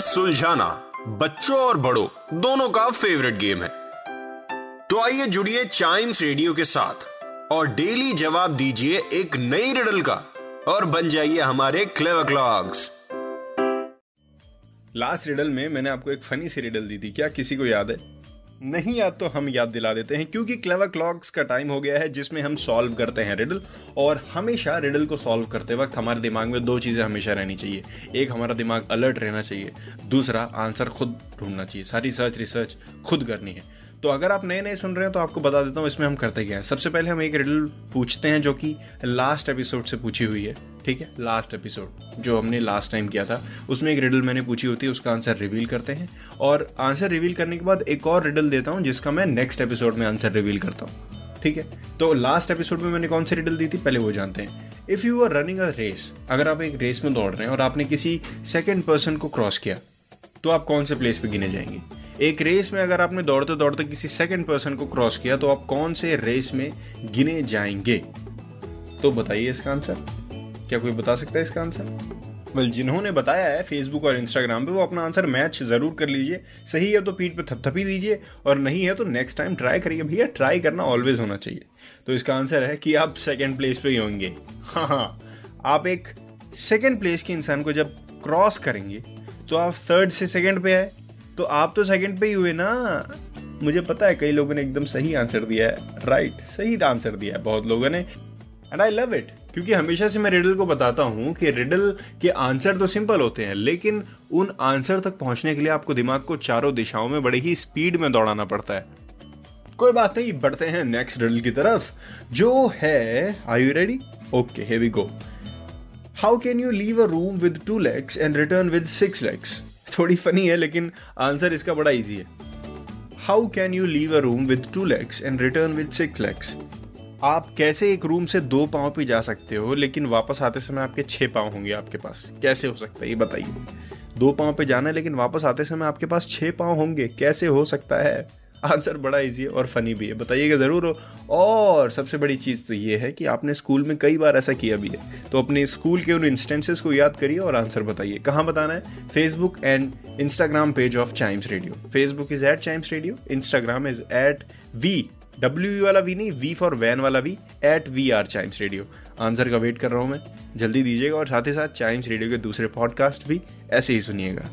सुलझाना, बच्चों और बड़ों, दोनों का फेवरेट गेम है। तो आइए जुड़िए चाइम्स रेडियो के साथ और डेली जवाब दीजिए एक नई रिडल का और बन जाइए हमारे क्लेव क्लॉक्स लास्ट रिडल में मैंने आपको एक फनी सी रिडल दी थी। क्या किसी को याद है? नहीं याद तो हम याद दिला देते हैं, क्योंकि क्लेवर क्लॉक्स का टाइम हो गया है जिसमें हम सॉल्व करते हैं रिडल और हमेशा रिडल को सॉल्व करते वक्त हमारे दिमाग में दो चीज़ें हमेशा रहनी चाहिए। एक, हमारा दिमाग अलर्ट रहना चाहिए। दूसरा आंसर खुद ढूंढना चाहिए। सारी सर्च रिसर्च खुद करनी है। तो अगर आप नए नए सुन रहे हैं तो आपको बता देता हूँ, इसमें हम करते क्या है। सबसे पहले हम एक रिडल पूछते हैं जो कि लास्ट एपिसोड से पूछी हुई है। ठीक है लास्ट एपिसोड जो हमने लास्ट टाइम किया था, उसमें एक रिडल मैंने पूछी होती है, उसका आंसर रिवील करते हैं। और आंसर रिवील करने के बाद एक और रिडल देता हूँ, जिसका मैं नेक्स्ट एपिसोड में आंसर रिवील करता हूँ। ठीक है तो लास्ट एपिसोड में मैंने कौन सी रिडल दी थी, पहले वो जानते हैं। If you are running a race अगर आप एक रेस में दौड़ रहे हैं और आपने किसी सेकेंड पर्सन को क्रॉस किया तो आप कौन से प्लेस पे गिने जाएँगे? एक रेस में अगर आपने दौड़ते दौड़ते किसी सेकंड पर्सन को क्रॉस किया तो आप कौन से रेस में गिने जाएँगे? तो बताइए इसका आंसर क्या कोई बता सकता है इसका आंसर वेल जिन्होंने बताया है फेसबुक और इंस्टाग्राम पे, वो अपना आंसर मैच ज़रूर कर लीजिए। सही है तो पीठ पे थपथपी दीजिए और नहीं है तो नेक्स्ट टाइम ट्राई करिए। भैया ट्राई करना ऑलवेज होना चाहिए। तो इसका आंसर है कि आप सेकेंड प्लेस पे ही होंगे। हाँ हाँ। आप एक सेकेंड प्लेस के इंसान को जब क्रॉस करेंगे तो आप थर्ड से सेकेंड पे है। तो आप तो सेकेंड पे ही हुए ना। मुझे पता है कई लोगों ने एकदम सही आंसर दिया है। राइट सही आंसर दिया है। बहुत लोगों ने एंड आई लव इट क्योंकि हमेशा से मैं रिडल को बताता हूँ कि रिडल के आंसर तो सिंपल होते हैं, लेकिन उन आंसर तक पहुँचने के लिए आपको दिमाग को चारों दिशाओं में बड़े ही स्पीड में दौड़ाना पड़ता है। कोई बात नहीं, बढ़ते हैं नेक्स्ट रिडल की तरफ़, जो है are you ready okay hey we go how can you leave a room with two legs and return with six legs थोड़ी फनी है, लेकिन आंसर इसका बड़ा इजी है। How can you leave a room with two legs and return with six legs आप कैसे एक room से दो पाँव पे जा सकते हो, लेकिन वापस आते समय आपके छः पाँव होंगे आपके पास? कैसे हो सकता है? ये बताइए। दो पाँव पे जाना है, लेकिन वापस आते समय आपके पास छः पाँव होंगे। कैसे हो सकता है? आंसर बड़ा इजी है और फनी भी है। बताइएगा ज़रूर। हो और सबसे बड़ी चीज़ तो ये है कि आपने स्कूल में कई बार ऐसा किया भी है। तो अपने स्कूल के उन इंस्टेंसेस को याद करिए और आंसर बताइए। कहाँ बताना है? Facebook and Instagram page of Chimes radio Facebook is at Chimes radio Instagram is at V W वाला वी नहीं वी फॉर वैन वाला V at V R Chimes radio answer का वेट कर रहा हूँ मैं। जल्दी दीजिएगा और साथ ही साथ चाइम्स रेडियो के दूसरे पॉडकास्ट भी ऐसे ही सुनिएगा।